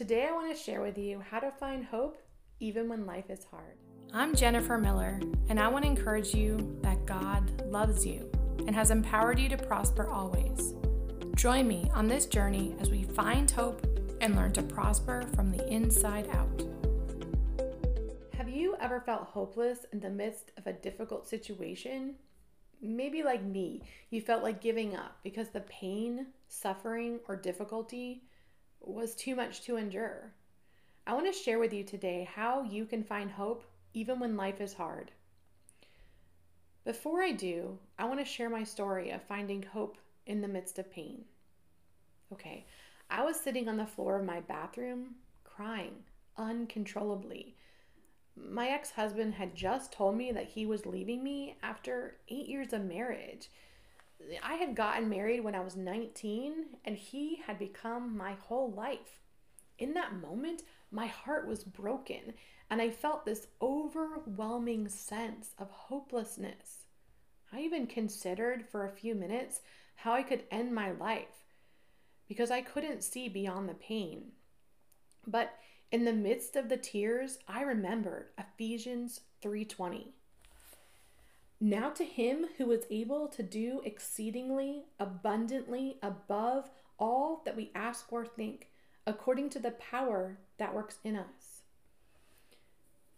Today, I want to share with you how to find hope even when life is hard. I'm Jennifer Miller, and I want to encourage you that God loves you and has empowered you to prosper always. Join me on this journey as we find hope and learn to prosper from the inside out. Have you ever felt hopeless in the midst of a difficult situation? Maybe like me, you felt like giving up because the pain, suffering, or difficulty was too much to endure. I want to share with you today how you can find hope even when life is hard. Before I do, I want to share my story of finding hope in the midst of pain. Okay, I was sitting on the floor of my bathroom crying uncontrollably. My ex husband had just told me that he was leaving me after eight years of marriage. I had gotten married when I was 19 and he had become my whole life. In that moment, my heart was broken and I felt this overwhelming sense of hopelessness. I even considered for a few minutes how I could end my life because I couldn't see beyond the pain. But in the midst of the tears, I remembered Ephesians 3:20. Now to him who is able to do exceedingly abundantly above all that we ask or think, according to the power that works in us.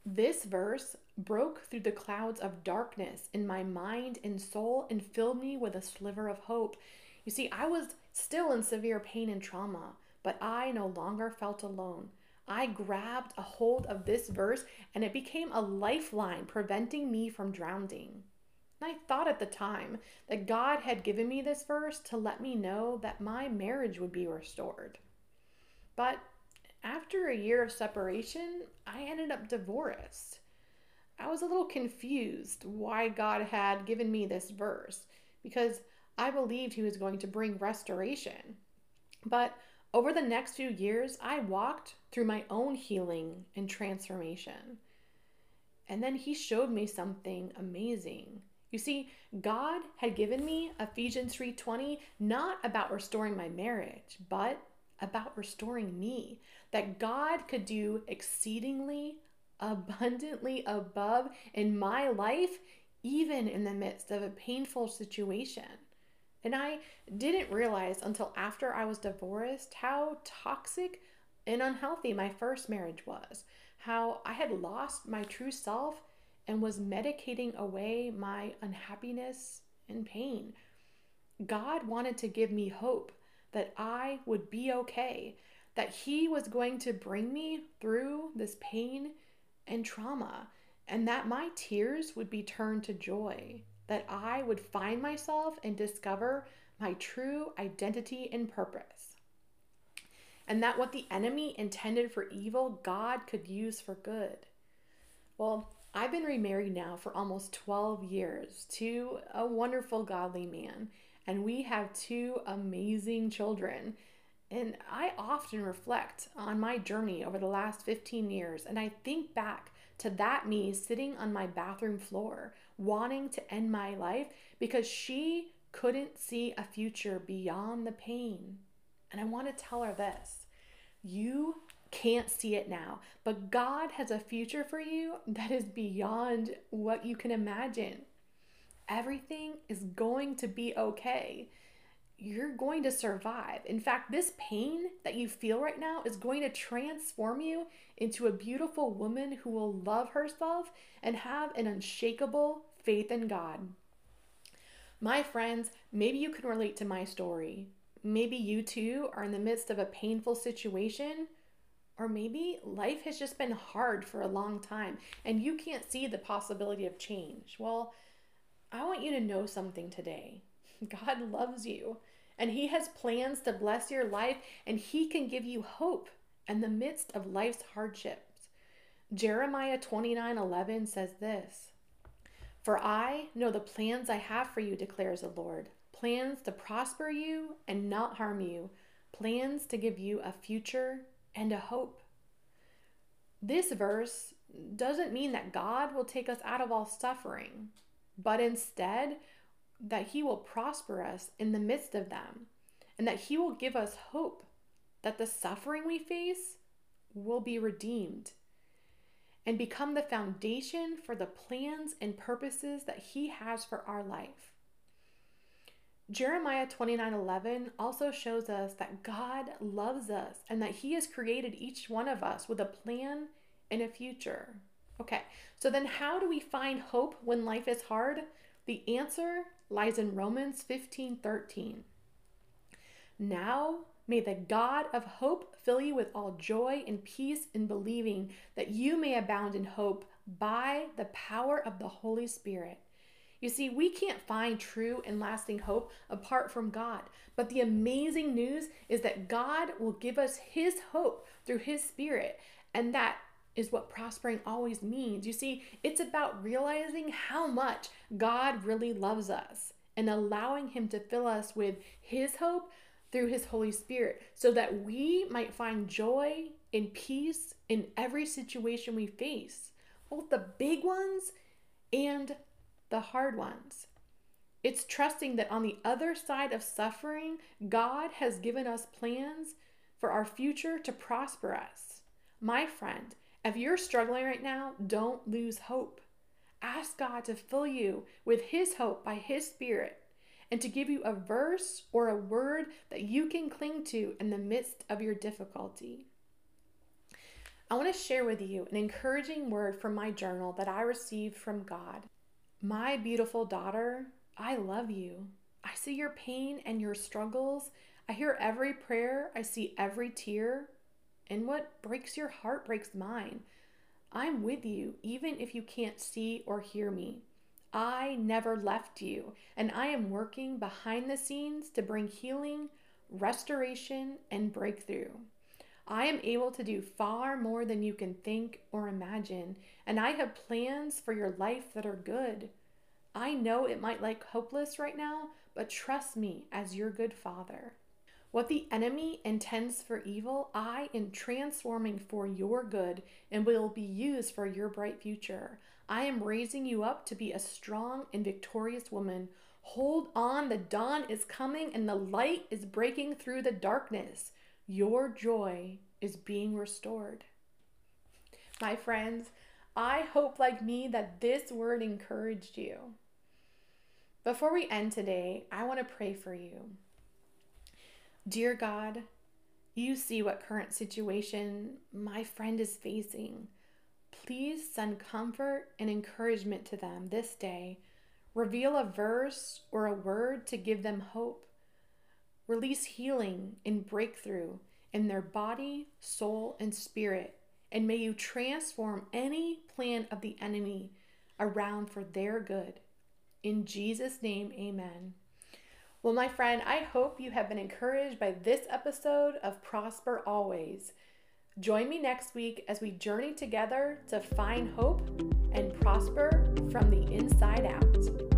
This verse broke through the clouds of darkness in my mind and soul and filled me with a sliver of hope. You see, I was still in severe pain and trauma, but I no longer felt alone. I grabbed a hold of this verse and it became a lifeline preventing me from drowning. I thought at the time that God had given me this verse to let me know that my marriage would be restored. But after a year of separation, I ended up divorced. I was a little confused why God had given me this verse because I believed He was going to bring restoration. But over the next few years, I walked through my own healing and transformation. And then He showed me something amazing. You see, God had given me Ephesians 3:20 not about restoring my marriage, but about restoring me. That God could do exceedingly abundantly above in my life even in the midst of a painful situation. And I didn't realize until after I was divorced how toxic and unhealthy my first marriage was. How I had lost my true self and was medicating away my unhappiness and pain. God wanted to give me hope that I would be okay, that He was going to bring me through this pain and trauma, and that my tears would be turned to joy, that I would find myself and discover my true identity and purpose. And that what the enemy intended for evil, God could use for good. Well, I've been remarried now for almost 12 years to a wonderful, godly man, and we have two amazing children. And I often reflect on my journey over the last 15 years, and I think back to that me sitting on my bathroom floor, wanting to end my life because she couldn't see a future beyond the pain. And I want to tell her this you can't see it now, but God has a future for you that is beyond what you can imagine. Everything is going to be okay. You're going to survive. In fact, this pain that you feel right now is going to transform you into a beautiful woman who will love herself and have an unshakable faith in God. My friends, maybe you can relate to my story. Maybe you too are in the midst of a painful situation or maybe life has just been hard for a long time and you can't see the possibility of change. Well, I want you to know something today. God loves you and He has plans to bless your life and He can give you hope in the midst of life's hardships. Jeremiah 29 11 says this For I know the plans I have for you, declares the Lord plans to prosper you and not harm you, plans to give you a future and a hope. This verse doesn't mean that God will take us out of all suffering, but instead that He will prosper us in the midst of them and that He will give us hope that the suffering we face will be redeemed and become the foundation for the plans and purposes that He has for our life. Jeremiah 29:11 also shows us that God loves us and that he has created each one of us with a plan and a future. Okay. So then how do we find hope when life is hard? The answer lies in Romans 15:13. Now may the God of hope fill you with all joy and peace in believing that you may abound in hope by the power of the Holy Spirit. You see, we can't find true and lasting hope apart from God. But the amazing news is that God will give us His hope through His Spirit. And that is what prospering always means. You see, it's about realizing how much God really loves us and allowing Him to fill us with His hope through His Holy Spirit so that we might find joy and peace in every situation we face, both the big ones and the hard ones. It's trusting that on the other side of suffering, God has given us plans for our future to prosper us. My friend, if you're struggling right now, don't lose hope. Ask God to fill you with His hope by His Spirit and to give you a verse or a word that you can cling to in the midst of your difficulty. I want to share with you an encouraging word from my journal that I received from God. My beautiful daughter, I love you. I see your pain and your struggles. I hear every prayer. I see every tear. And what breaks your heart breaks mine. I'm with you, even if you can't see or hear me. I never left you, and I am working behind the scenes to bring healing, restoration, and breakthrough. I am able to do far more than you can think or imagine, and I have plans for your life that are good. I know it might look hopeless right now, but trust me as your good father. What the enemy intends for evil, I am transforming for your good and will be used for your bright future. I am raising you up to be a strong and victorious woman. Hold on, the dawn is coming and the light is breaking through the darkness. Your joy is being restored. My friends, I hope, like me, that this word encouraged you. Before we end today, I want to pray for you. Dear God, you see what current situation my friend is facing. Please send comfort and encouragement to them this day. Reveal a verse or a word to give them hope. Release healing and breakthrough in their body, soul, and spirit. And may you transform any plan of the enemy around for their good. In Jesus' name, amen. Well, my friend, I hope you have been encouraged by this episode of Prosper Always. Join me next week as we journey together to find hope and prosper from the inside out.